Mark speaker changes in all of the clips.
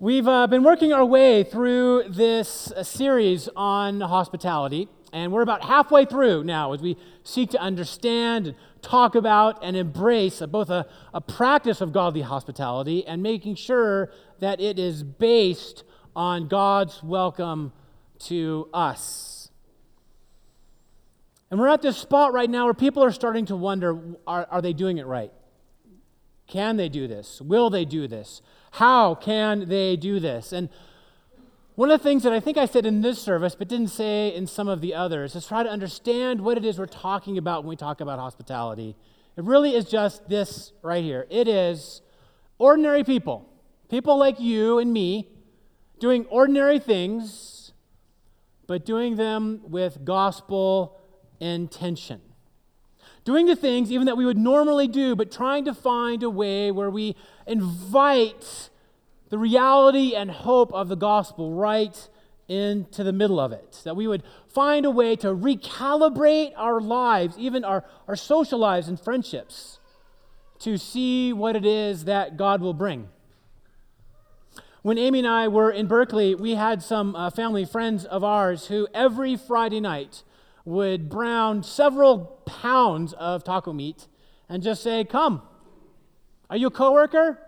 Speaker 1: We've uh, been working our way through this uh, series on hospitality, and we're about halfway through now as we seek to understand and talk about and embrace both a, a practice of godly hospitality and making sure that it is based on God's welcome to us. And we're at this spot right now where people are starting to wonder are, are they doing it right? Can they do this? Will they do this? How can they do this? And one of the things that I think I said in this service, but didn't say in some of the others, is try to understand what it is we're talking about when we talk about hospitality. It really is just this right here it is ordinary people, people like you and me, doing ordinary things, but doing them with gospel intention. Doing the things even that we would normally do, but trying to find a way where we invite the reality and hope of the gospel right into the middle of it. That we would find a way to recalibrate our lives, even our, our social lives and friendships, to see what it is that God will bring. When Amy and I were in Berkeley, we had some uh, family friends of ours who every Friday night would brown several pounds of taco meat and just say, Come. Are you a coworker?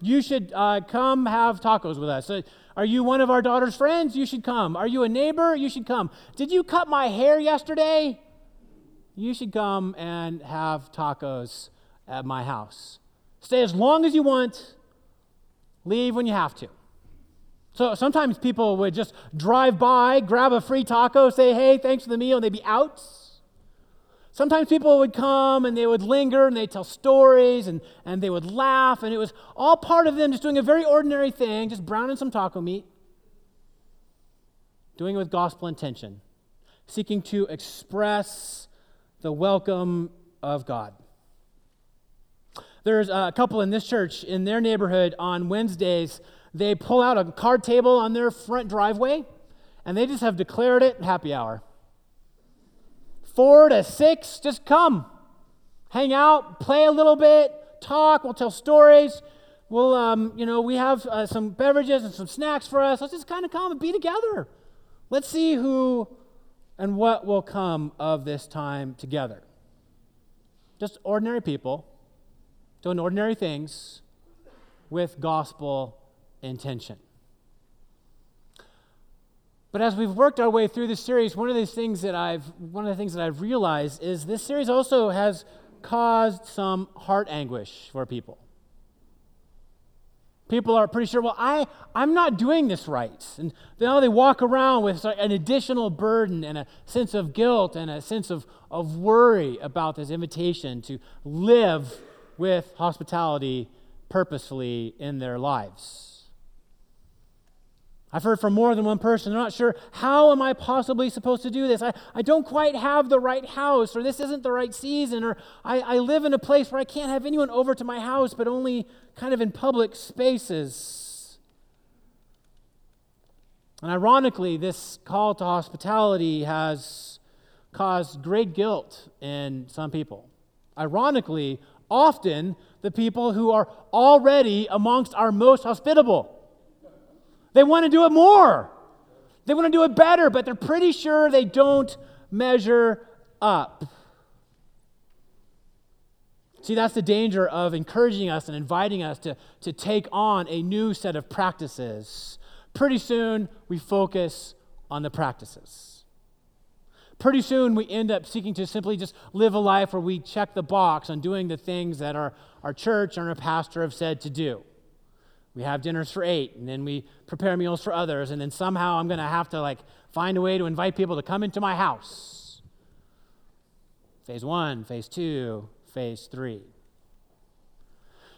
Speaker 1: You should uh, come have tacos with us. Uh, are you one of our daughter's friends? You should come. Are you a neighbor? You should come. Did you cut my hair yesterday? You should come and have tacos at my house. Stay as long as you want, leave when you have to. So sometimes people would just drive by, grab a free taco, say, hey, thanks for the meal, and they'd be out. Sometimes people would come and they would linger and they'd tell stories and, and they would laugh, and it was all part of them just doing a very ordinary thing, just browning some taco meat, doing it with gospel intention, seeking to express the welcome of God. There's a couple in this church in their neighborhood on Wednesdays they pull out a card table on their front driveway and they just have declared it happy hour. Four to six, just come. Hang out, play a little bit, talk, we'll tell stories. We'll, um, you know, we have uh, some beverages and some snacks for us. Let's just kind of come and be together. Let's see who and what will come of this time together. Just ordinary people doing ordinary things with gospel intention. But as we've worked our way through this series, one of these things that I've one of the things that I've realized is this series also has caused some heart anguish for people. People are pretty sure, well, I, I'm not doing this right. And now they walk around with an additional burden and a sense of guilt and a sense of, of worry about this invitation to live with hospitality purposefully in their lives. I've heard from more than one person. They're not sure, how am I possibly supposed to do this? I, I don't quite have the right house, or this isn't the right season, or I, I live in a place where I can't have anyone over to my house, but only kind of in public spaces. And ironically, this call to hospitality has caused great guilt in some people. Ironically, often the people who are already amongst our most hospitable. They want to do it more. They want to do it better, but they're pretty sure they don't measure up. See, that's the danger of encouraging us and inviting us to, to take on a new set of practices. Pretty soon, we focus on the practices. Pretty soon, we end up seeking to simply just live a life where we check the box on doing the things that our, our church and our pastor have said to do. We have dinners for eight, and then we prepare meals for others, and then somehow I'm going to have to like find a way to invite people to come into my house. Phase one, phase two, phase three.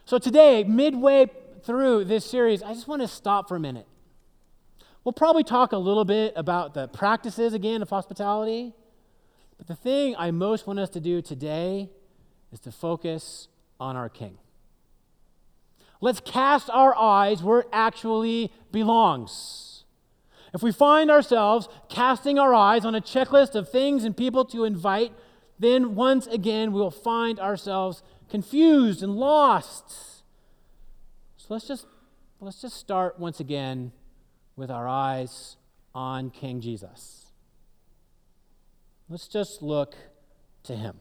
Speaker 1: So today, midway through this series, I just want to stop for a minute. We'll probably talk a little bit about the practices again of hospitality, but the thing I most want us to do today is to focus on our King. Let's cast our eyes where it actually belongs. If we find ourselves casting our eyes on a checklist of things and people to invite, then once again we'll find ourselves confused and lost. So let's just let's just start once again with our eyes on King Jesus. Let's just look to him.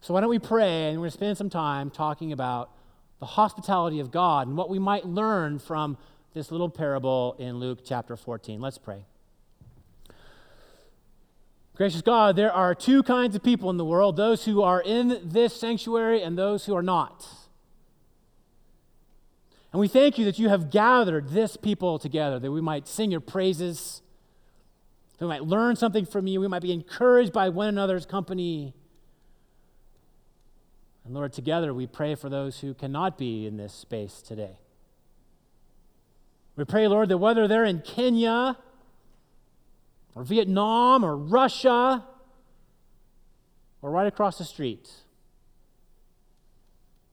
Speaker 1: So, why don't we pray and we're going to spend some time talking about the hospitality of God and what we might learn from this little parable in Luke chapter 14. Let's pray. Gracious God, there are two kinds of people in the world those who are in this sanctuary and those who are not. And we thank you that you have gathered this people together, that we might sing your praises, that we might learn something from you, we might be encouraged by one another's company. And Lord, together we pray for those who cannot be in this space today. We pray, Lord, that whether they're in Kenya or Vietnam or Russia or right across the street,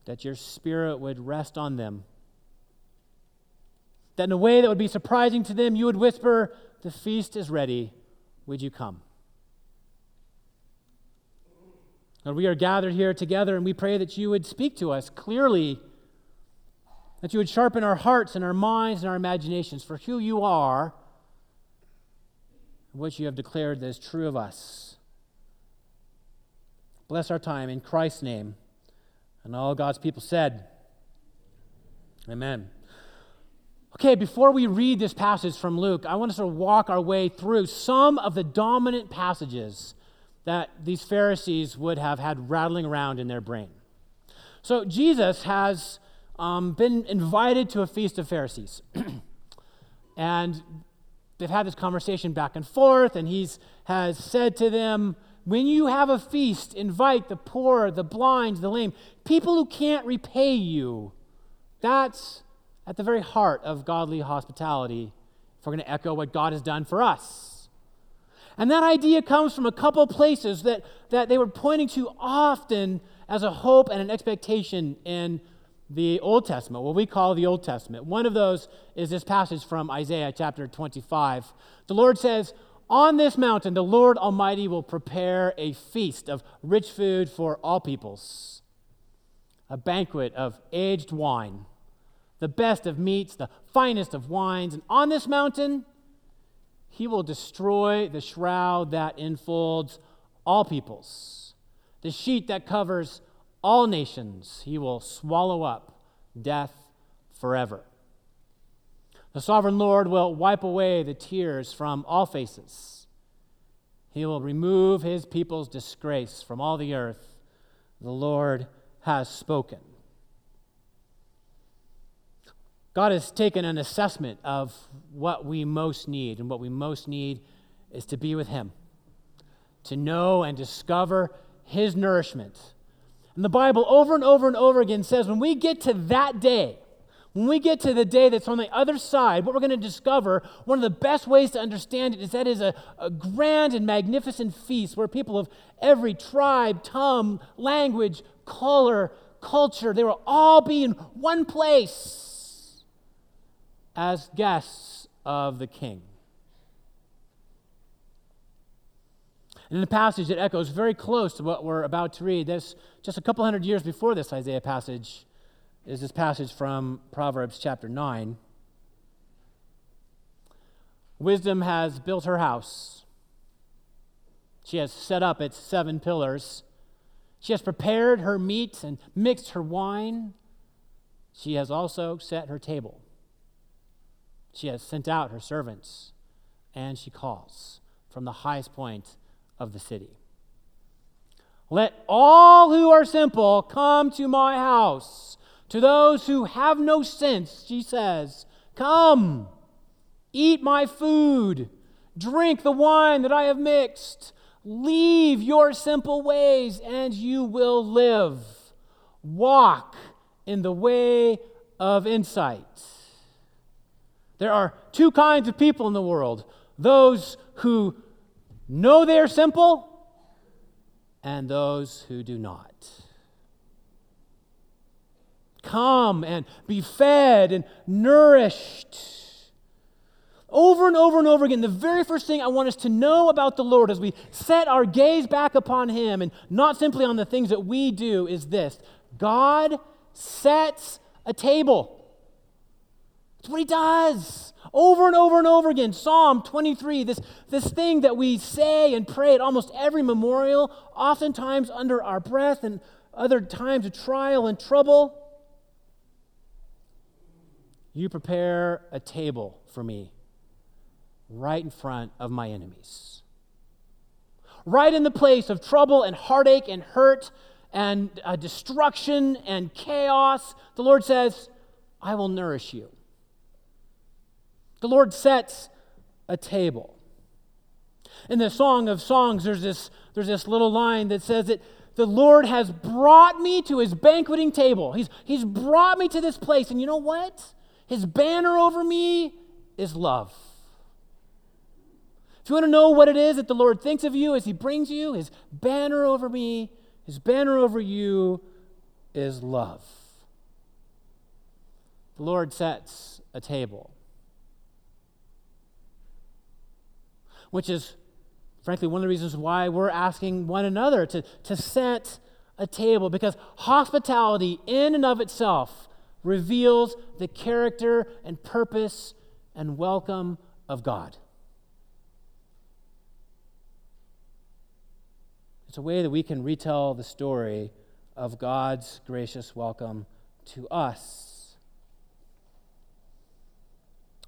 Speaker 1: that your spirit would rest on them that in a way that would be surprising to them, you would whisper, The feast is ready. Would you come? Lord, we are gathered here together and we pray that you would speak to us clearly, that you would sharpen our hearts and our minds and our imaginations for who you are and what you have declared that is true of us. Bless our time in Christ's name. And all God's people said, Amen. Okay, before we read this passage from Luke, I want to sort of walk our way through some of the dominant passages that these Pharisees would have had rattling around in their brain. So, Jesus has um, been invited to a feast of Pharisees. and they've had this conversation back and forth, and he has said to them, When you have a feast, invite the poor, the blind, the lame, people who can't repay you. That's at the very heart of godly hospitality if we're going to echo what God has done for us. And that idea comes from a couple places that, that they were pointing to often as a hope and an expectation in the Old Testament, what we call the Old Testament. One of those is this passage from Isaiah chapter 25. The Lord says, On this mountain, the Lord Almighty will prepare a feast of rich food for all peoples, a banquet of aged wine the best of meats, the finest of wines. And on this mountain, he will destroy the shroud that enfolds all peoples, the sheet that covers all nations. He will swallow up death forever. The sovereign Lord will wipe away the tears from all faces. He will remove his people's disgrace from all the earth. The Lord has spoken. God has taken an assessment of what we most need, and what we most need is to be with Him, to know and discover His nourishment. And the Bible over and over and over again says when we get to that day, when we get to the day that's on the other side, what we're going to discover, one of the best ways to understand it is that is a, a grand and magnificent feast where people of every tribe, tongue, language, color, culture, they will all be in one place as guests of the king. And in the passage, it echoes very close to what we're about to read. This, just a couple hundred years before this Isaiah passage, is this passage from Proverbs chapter 9. Wisdom has built her house. She has set up its seven pillars. She has prepared her meat and mixed her wine. She has also set her table. She has sent out her servants, and she calls from the highest point of the city. Let all who are simple come to my house. To those who have no sense, she says, Come, eat my food, drink the wine that I have mixed. Leave your simple ways, and you will live. Walk in the way of insight. There are two kinds of people in the world those who know they're simple and those who do not. Come and be fed and nourished. Over and over and over again, the very first thing I want us to know about the Lord as we set our gaze back upon Him and not simply on the things that we do is this God sets a table. What he does over and over and over again. Psalm 23, this, this thing that we say and pray at almost every memorial, oftentimes under our breath and other times of trial and trouble. You prepare a table for me right in front of my enemies. Right in the place of trouble and heartache and hurt and uh, destruction and chaos, the Lord says, I will nourish you. The Lord sets a table. In the Song of Songs, there's this, there's this little line that says that the Lord has brought me to his banqueting table. He's, he's brought me to this place. And you know what? His banner over me is love. If you want to know what it is that the Lord thinks of you as he brings you, his banner over me, his banner over you is love. The Lord sets a table, which is, frankly, one of the reasons why we're asking one another to, to set a table, because hospitality in and of itself reveals the character and purpose and welcome of God. It's a way that we can retell the story of God's gracious welcome to us.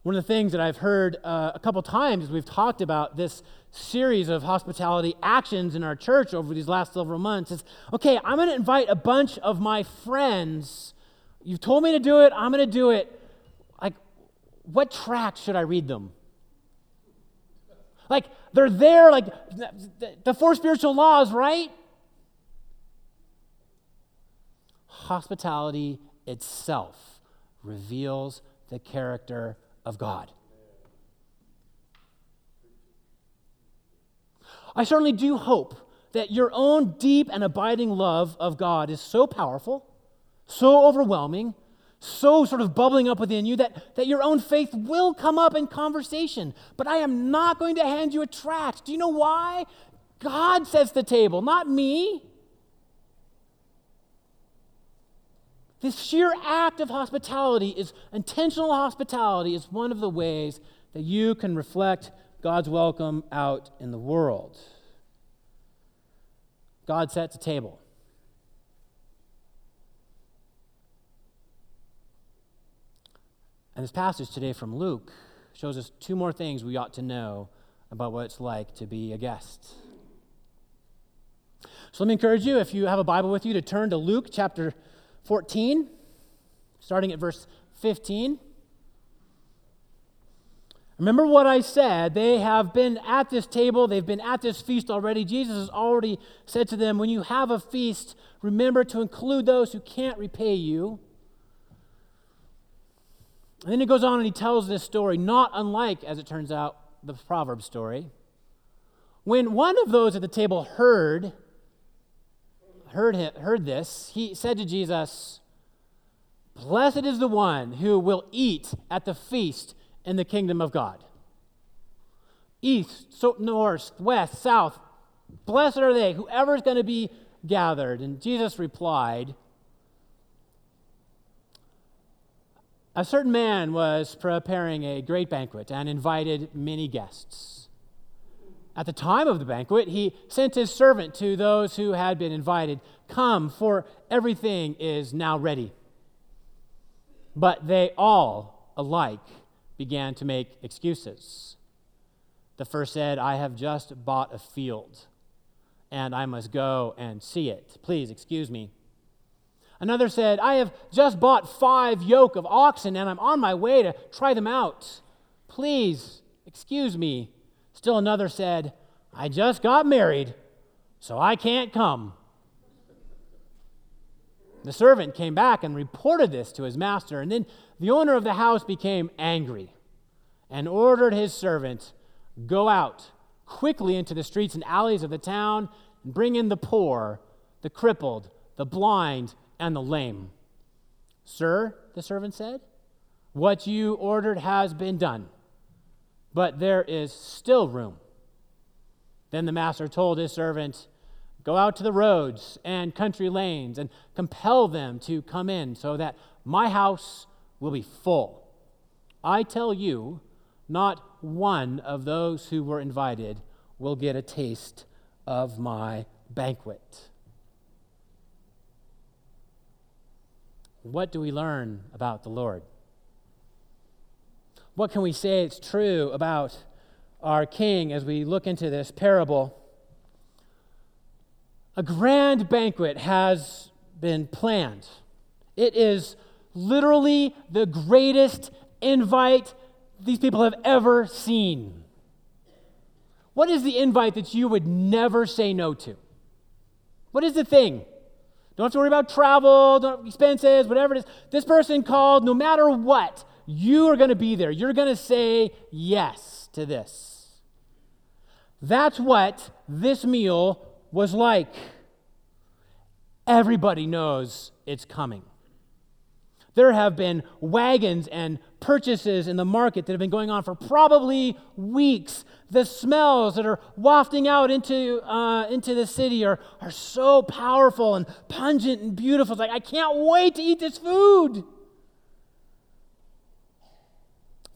Speaker 1: One of the things that I've heard uh, a couple times as we've talked about this series of hospitality actions in our church over these last several months is okay, I'm going to invite a bunch of my friends You've told me to do it, I'm going to do it. Like, what tract should I read them? Like, they're there, like, the four spiritual laws, right? Hospitality itself reveals the character of God. I certainly do hope that your own deep and abiding love of God is so powerful so overwhelming, so sort of bubbling up within you that, that your own faith will come up in conversation. But I am not going to hand you a tract. Do you know why? God sets the table, not me. This sheer act of hospitality is intentional hospitality is one of the ways that you can reflect God's welcome out in the world. God sets a table. And this passage today from Luke shows us two more things we ought to know about what it's like to be a guest. So let me encourage you, if you have a Bible with you, to turn to Luke chapter 14, starting at verse 15. Remember what I said. They have been at this table, they've been at this feast already. Jesus has already said to them, When you have a feast, remember to include those who can't repay you and then he goes on and he tells this story, not unlike, as it turns out, the Proverbs story. When one of those at the table heard, heard, heard this, he said to Jesus, Blessed is the one who will eat at the feast in the kingdom of God. East, so, north, west, south, blessed are they, whoever is going to be gathered. And Jesus replied, A certain man was preparing a great banquet and invited many guests. At the time of the banquet, he sent his servant to those who had been invited Come, for everything is now ready. But they all alike began to make excuses. The first said, I have just bought a field, and I must go and see it. Please excuse me. Another said, I have just bought five yoke of oxen and I'm on my way to try them out. Please, excuse me. Still another said, I just got married, so I can't come. The servant came back and reported this to his master, and then the owner of the house became angry and ordered his servant, Go out quickly into the streets and alleys of the town and bring in the poor, the crippled, the blind, and the lame. Sir, the servant said, what you ordered has been done, but there is still room. Then the master told his servant, Go out to the roads and country lanes and compel them to come in so that my house will be full. I tell you, not one of those who were invited will get a taste of my banquet. What do we learn about the Lord? What can we say it's true about our King as we look into this parable? A grand banquet has been planned. It is literally the greatest invite these people have ever seen. What is the invite that you would never say no to? What is the thing? Don't have to worry about travel, don't expenses, whatever it is. This person called, no matter what, you are going to be there. You're going to say yes to this. That's what this meal was like. Everybody knows it's coming. There have been wagons and purchases in the market that have been going on for probably weeks. The smells that are wafting out into, uh, into the city are, are so powerful and pungent and beautiful. It's like, I can't wait to eat this food.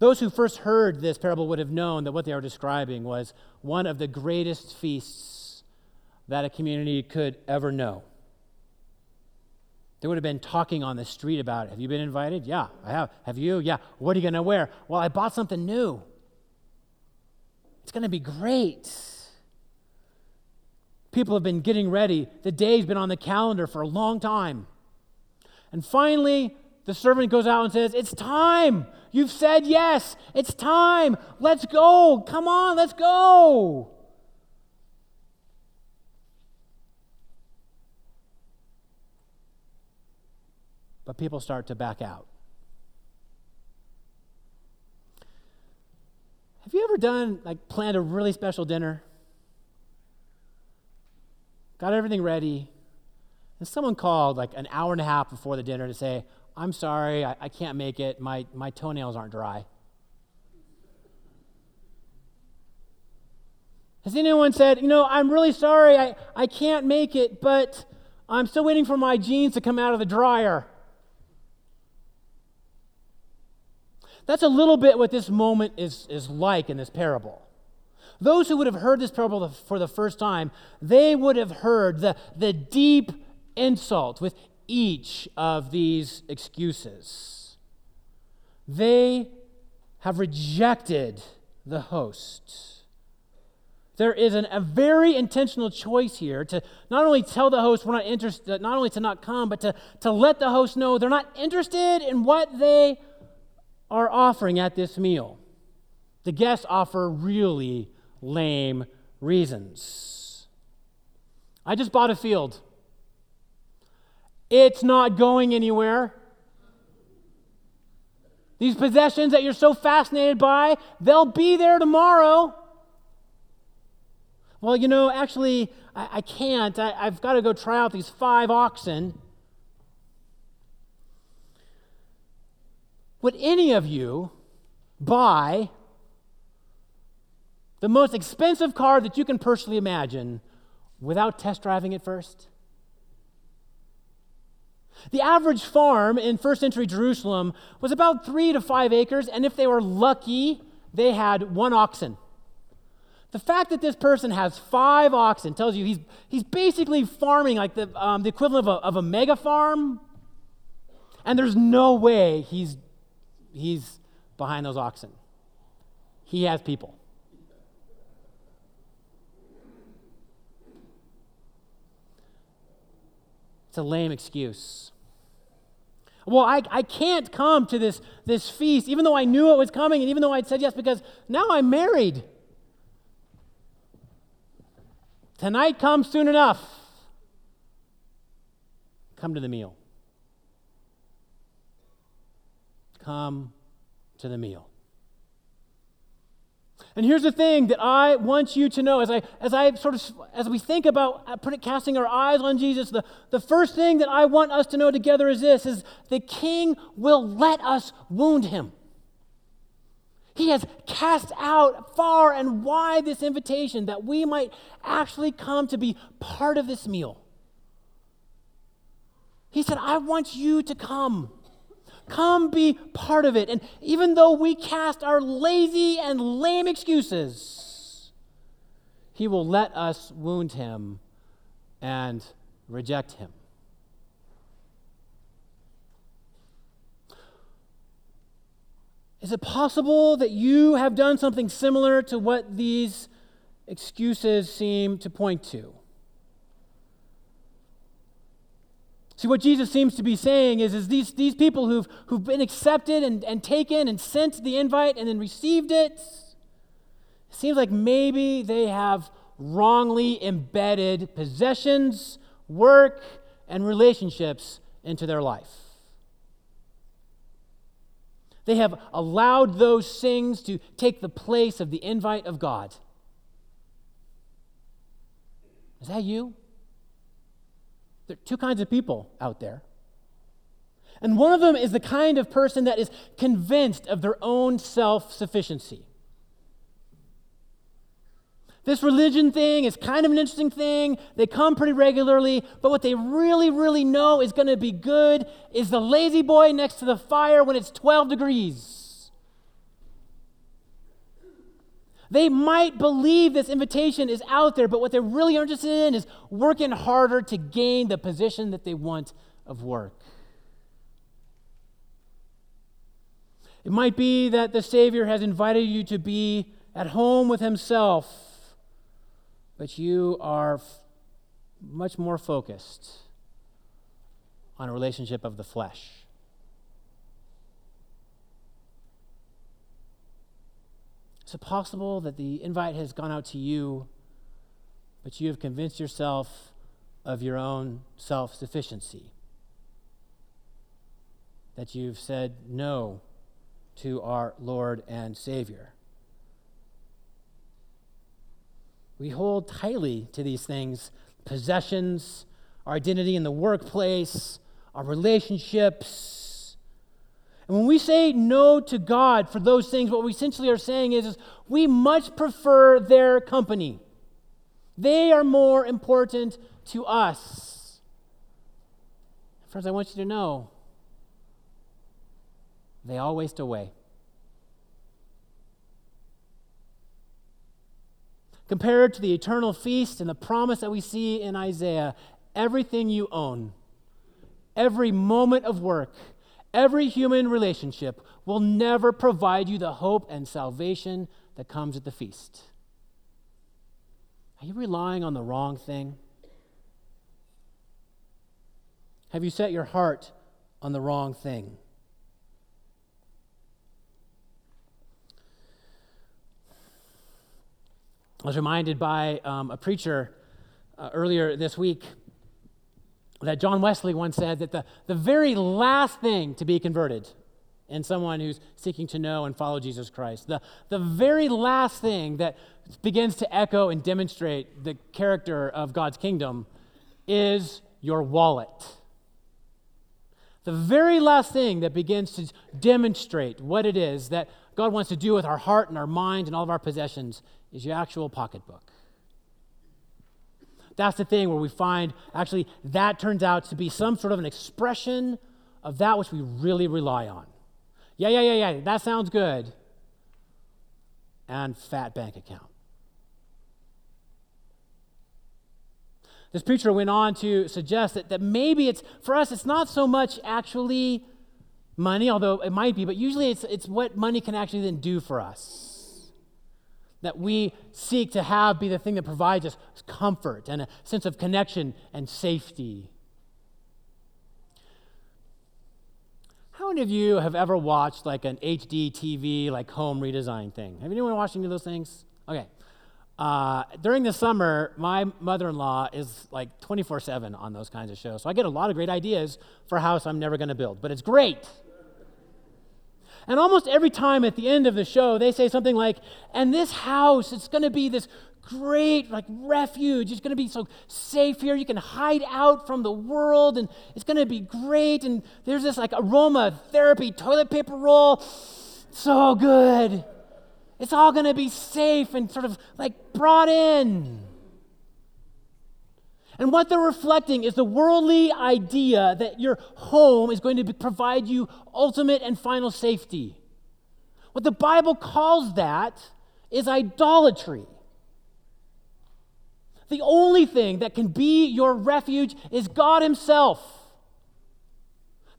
Speaker 1: Those who first heard this parable would have known that what they are describing was one of the greatest feasts that a community could ever know. They would have been talking on the street about it. Have you been invited? Yeah, I have. Have you? Yeah. What are you going to wear? Well, I bought something new. It's going to be great. People have been getting ready. The day's been on the calendar for a long time. And finally, the servant goes out and says, It's time. You've said yes. It's time. Let's go. Come on, let's go. but people start to back out. Have you ever done, like, planned a really special dinner? Got everything ready, and someone called like an hour and a half before the dinner to say, I'm sorry, I, I can't make it. My, my toenails aren't dry. Has anyone said, you know, I'm really sorry, I, I can't make it, but I'm still waiting for my jeans to come out of the dryer? That's a little bit what this moment is, is like in this parable. Those who would have heard this parable for the first time, they would have heard the, the deep insult with each of these excuses. They have rejected the host. There is an, a very intentional choice here to not only tell the host we're not interested, uh, not only to not come, but to, to let the host know they're not interested in what they are offering at this meal. The guests offer really lame reasons. I just bought a field. It's not going anywhere. These possessions that you're so fascinated by, they'll be there tomorrow. Well, you know, actually, I, I can't. I, I've got to go try out these five oxen. Would any of you buy the most expensive car that you can personally imagine without test driving it first? The average farm in first century Jerusalem was about three to five acres, and if they were lucky, they had one oxen. The fact that this person has five oxen tells you he's, he's basically farming like the, um, the equivalent of a, of a mega farm, and there's no way he's he's behind those oxen. He has people. It's a lame excuse. Well, I, I can't come to this, this feast, even though I knew it was coming and even though I'd said yes, because now I'm married. Tonight comes soon enough. Come to the meal. come to the meal. And here's the thing that I want you to know as I, as I sort of, as we think about uh, casting our eyes on Jesus, the, the first thing that I want us to know together is this, is the king will let us wound him. He has cast out far and wide this invitation that we might actually come to be part of this meal. He said, I want you to come. Come be part of it. And even though we cast our lazy and lame excuses, He will let us wound Him and reject Him. Is it possible that you have done something similar to what these excuses seem to point to? See, what Jesus seems to be saying is, is these, these people who've, who've been accepted and, and taken and sent the invite and then received it, it seems like maybe they have wrongly embedded possessions, work, and relationships into their life. They have allowed those things to take the place of the invite of God. Is that you? There are two kinds of people out there. And one of them is the kind of person that is convinced of their own self sufficiency. This religion thing is kind of an interesting thing. They come pretty regularly, but what they really, really know is going to be good is the La-Z-Boy next to the fire when it's 12 degrees. They might believe this invitation is out there, but what they're really interested in is working harder to gain the position that they want of work. It might be that the Savior has invited you to be at home with Himself but you are f- much more focused on a relationship of the flesh. Is it possible that the invite has gone out to you, but you have convinced yourself of your own self sufficiency? That you've said no to our Lord and Savior? We hold tightly to these things possessions, our identity in the workplace, our relationships. And when we say no to God for those things, what we essentially are saying is, is we much prefer their company. They are more important to us. Friends, I want you to know they all waste away. Compared to the eternal feast and the promise that we see in Isaiah, everything you own, every moment of work, every human relationship will never provide you the hope and salvation that comes at the feast. Are you relying on the wrong thing? Have you set your heart on the wrong thing? I was reminded by um, a preacher uh, earlier this week that John Wesley once said that the, the very last thing to be converted in someone who's seeking to know and follow Jesus Christ, the, the very last thing that begins to echo and demonstrate the character of God's kingdom is your wallet. The very last thing that begins to demonstrate what it is that God wants to do with our heart and our mind and all of our possessions is your actual pocketbook. That's the thing where we find actually that turns out to be some sort of an expression of that which we really rely on. Yeah, yeah, yeah, yeah, that sounds good. And fat bank account. This preacher went on to suggest that, that maybe it's, for us, it's not so much actually money, although it might be, but usually it's, it's what money can actually then do for us that we seek to have be the thing that provides us comfort and a sense of connection and safety. How many of you have ever watched like an HGTV, like home redesign thing? Have anyone watched any of those things? Okay. Uh, during the summer, my mother in law is like 24 7 on those kinds of shows. So I get a lot of great ideas for a house I'm never going to build, but it's great. And almost every time at the end of the show, they say something like, and this house, it's going to be this great like refuge. It's going to be so safe here. You can hide out from the world and it's going to be great. And there's this like aroma therapy toilet paper roll. So good. It's all going to be safe and sort of like brought in. And what they're reflecting is the worldly idea that your home is going to provide you ultimate and final safety. What the Bible calls that is idolatry. The only thing that can be your refuge is God Himself.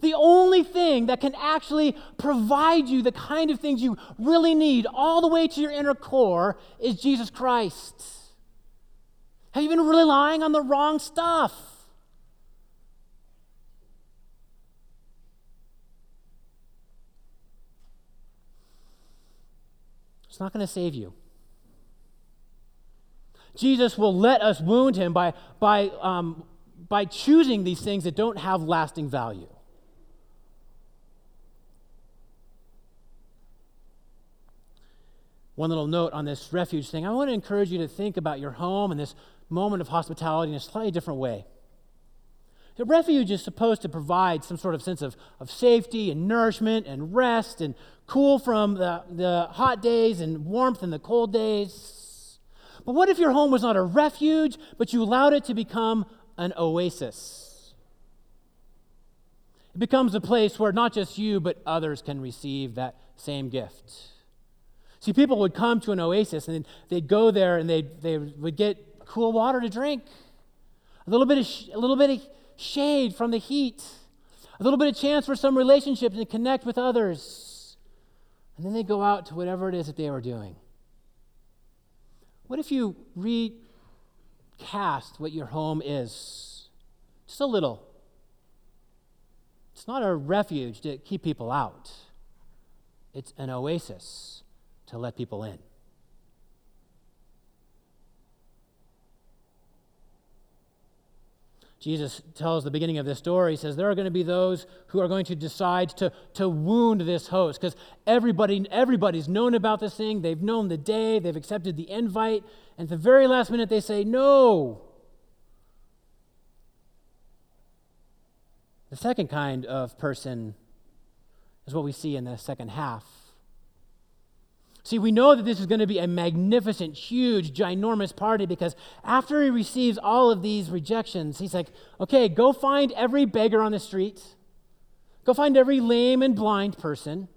Speaker 1: The only thing that can actually provide you the kind of things you really need, all the way to your inner core, is Jesus Christ. Have you been relying on the wrong stuff? It's not going to save you. Jesus will let us wound him by, by, um, by choosing these things that don't have lasting value. One little note on this refuge thing I want to encourage you to think about your home and this moment of hospitality in a slightly different way. The refuge is supposed to provide some sort of sense of, of safety and nourishment and rest and cool from the, the hot days and warmth in the cold days. But what if your home was not a refuge, but you allowed it to become an oasis? It becomes a place where not just you, but others can receive that same gift. See, people would come to an oasis and they'd go there and they they would get cool water to drink, a little bit of, sh- a little bit of shade from the heat, a little bit of chance for some relationships and connect with others. And then they go out to whatever it is that they were doing. What if you recast what your home is? Just a little. It's not a refuge to keep people out, it's an oasis to let people in. Jesus tells the beginning of this story, he says, there are going to be those who are going to decide to, to wound this host because everybody, everybody's known about this thing. They've known the day, they've accepted the invite, and at the very last minute they say, no. The second kind of person is what we see in the second half. See, we know that this is going to be a magnificent, huge, ginormous party because after he receives all of these rejections, he's like, okay, go find every beggar on the street, go find every lame and blind person,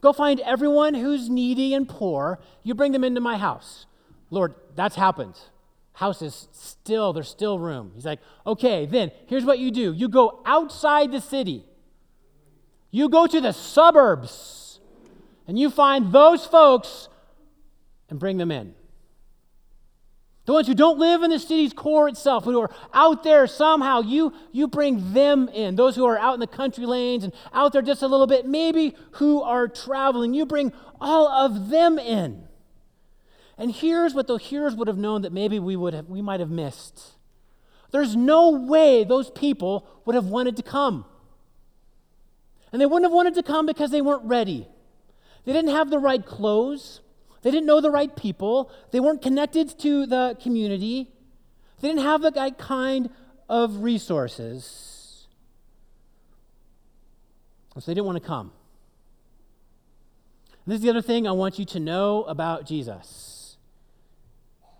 Speaker 1: go find everyone who's needy and poor. You bring them into my house. Lord, that's happened. House is still, there's still room. He's like, okay, then here's what you do you go outside the city, you go to the suburbs and you find those folks and bring them in. The ones who don't live in the city's core itself, who are out there somehow, you, you bring them in. Those who are out in the country lanes and out there just a little bit, maybe who are traveling, you bring all of them in. And here's what the hearers would have known that maybe we, would have, we might have missed. There's no way those people would have wanted to come. And they wouldn't have wanted to come because they weren't ready. They didn't have the right clothes. They didn't know the right people. They weren't connected to the community. They didn't have the right kind of resources. So they didn't want to come. And this is the other thing I want you to know about Jesus.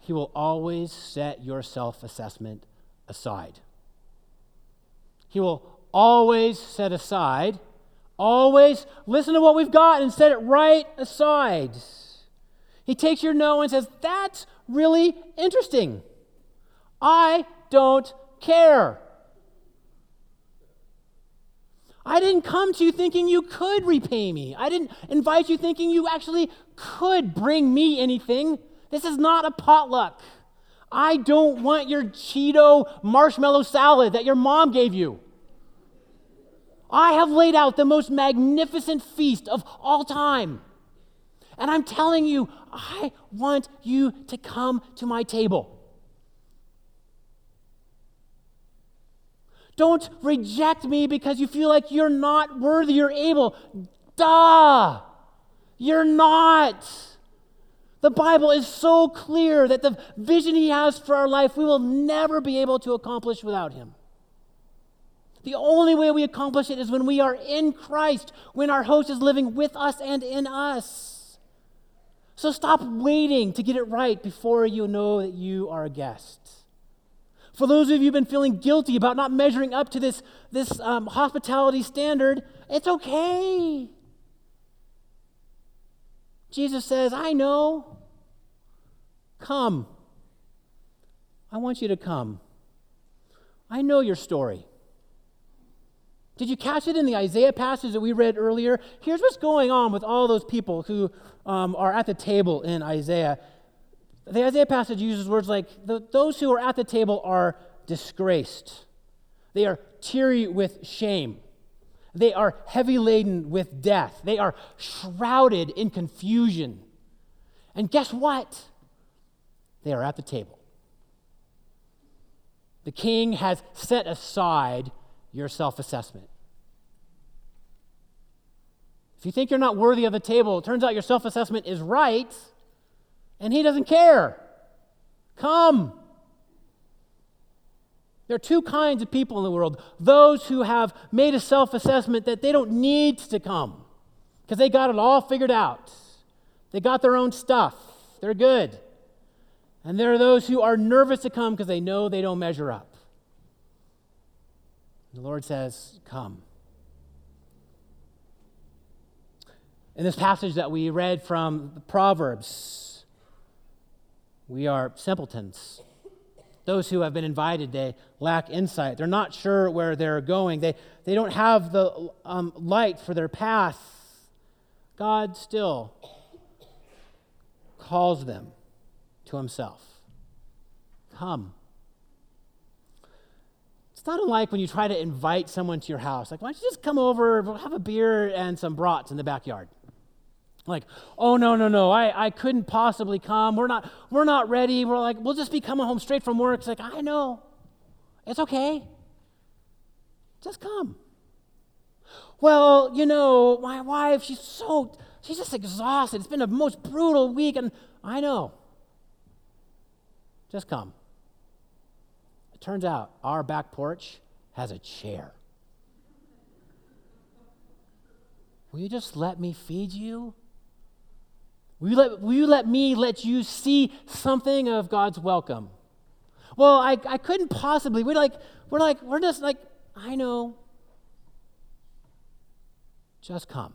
Speaker 1: He will always set your self assessment aside. He will always set aside Always listen to what we've got and set it right aside. He takes your no and says, That's really interesting. I don't care. I didn't come to you thinking you could repay me. I didn't invite you thinking you actually could bring me anything. This is not a potluck. I don't want your Cheeto marshmallow salad that your mom gave you. I have laid out the most magnificent feast of all time. And I'm telling you, I want you to come to my table. Don't reject me because you feel like you're not worthy or able. Duh! You're not. The Bible is so clear that the vision He has for our life, we will never be able to accomplish without Him. The only way we accomplish it is when we are in Christ, when our host is living with us and in us. So stop waiting to get it right before you know that you are a guest. For those of you who've been feeling guilty about not measuring up to this, this um, hospitality standard, it's okay. Jesus says, I know. Come. I want you to come. I know your story. Did you catch it in the Isaiah passage that we read earlier? Here's what's going on with all those people who um, are at the table in Isaiah. The Isaiah passage uses words like those who are at the table are disgraced, they are teary with shame. They are heavy laden with death. They are shrouded in confusion. And guess what? They are at the table. The king has set aside your self assessment. If you think you're not worthy of the table, it turns out your self assessment is right, and he doesn't care. Come. There are two kinds of people in the world those who have made a self assessment that they don't need to come because they got it all figured out. They got their own stuff, they're good. And there are those who are nervous to come because they know they don't measure up. The Lord says, Come. In this passage that we read from Proverbs, we are simpletons. Those who have been invited, they lack insight. They're not sure where they're going. They, they don't have the um, light for their path. God still calls them to himself. Come. It's not unlike when you try to invite someone to your house. Like, why don't you just come over, have a beer and some brats in the backyard? Like, oh no, no, no, I, I couldn't possibly come. We're not, we're not ready. We're like, we'll just be coming home straight from work. It's like, I know. It's okay. Just come. Well, you know, my wife, she's so, she's just exhausted. It's been a most brutal week, and I know. Just come. It turns out our back porch has a chair. Will you just let me feed you? Will you, let, will you let me let you see something of God's welcome? Well, I, I couldn't possibly. We're like, we're like, we're just like, I know. Just come.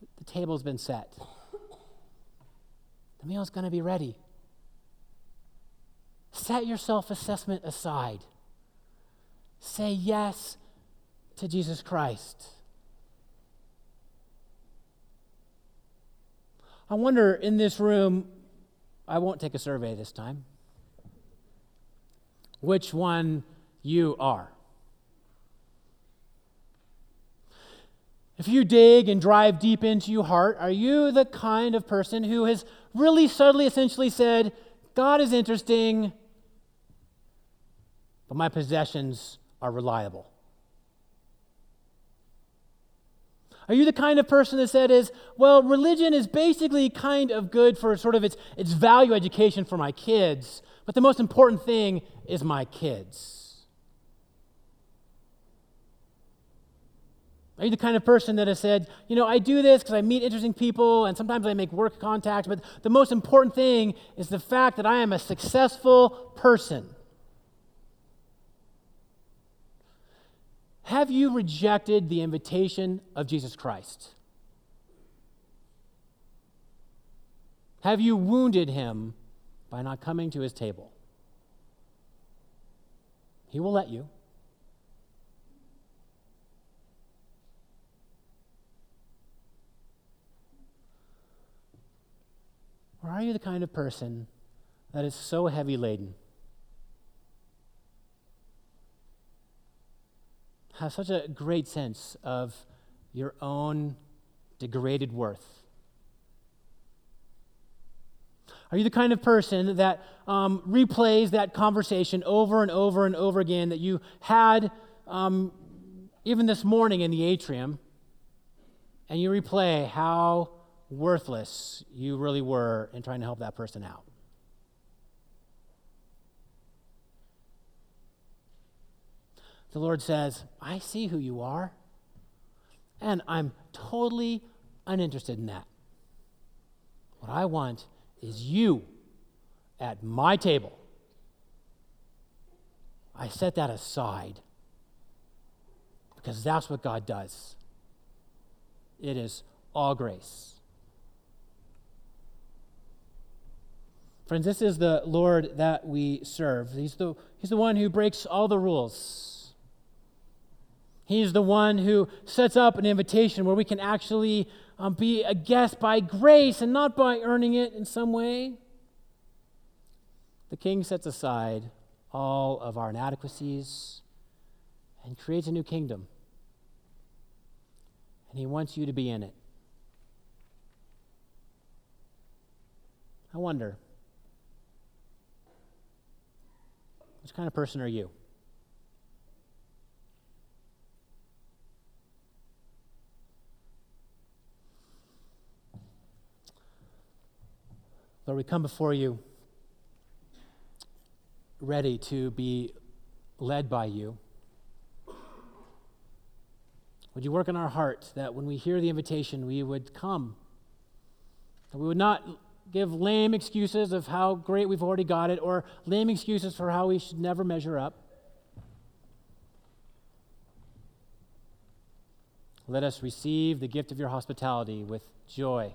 Speaker 1: The, the table's been set. The meal's going to be ready. Set your self assessment aside. Say yes to Jesus Christ. I wonder in this room, I won't take a survey this time, which one you are. If you dig and drive deep into your heart, are you the kind of person who has really subtly, essentially said, God is interesting, but my possessions are reliable? Are you the kind of person that said is, well, religion is basically kind of good for sort of its, its value education for my kids, but the most important thing is my kids? Are you the kind of person that has said, you know, I do this because I meet interesting people and sometimes I make work contacts, but the most important thing is the fact that I am a successful person? Have you rejected the invitation of Jesus Christ? Have you wounded him by not coming to his table? He will let you. Or are you the kind of person that is so heavy laden, have such a great sense of your own degraded worth? Are you the kind of person that um, replays that conversation over and over and over again that you had um, even this morning in the atrium, and you replay how worthless you really were in trying to help that person out. The Lord says, I see who you are, and I'm totally uninterested in that. What I want is you, at my table. I set that aside because that's what God does. It is all grace. Friends, this is the Lord that we serve. He's the, he's the one who breaks all the rules. He's the one who sets up an invitation where we can actually um, be a guest by grace and not by earning it in some way. The King sets aside all of our inadequacies and creates a new kingdom. And He wants you to be in it. I wonder. Which kind of person are you? Lord, we come before you ready to be led by you. Would you work in our heart that when we hear the invitation, we would come? That we would not give lame excuses of how great we've already got it or lame excuses for how we should never measure up. Let us receive the gift of your hospitality with joy.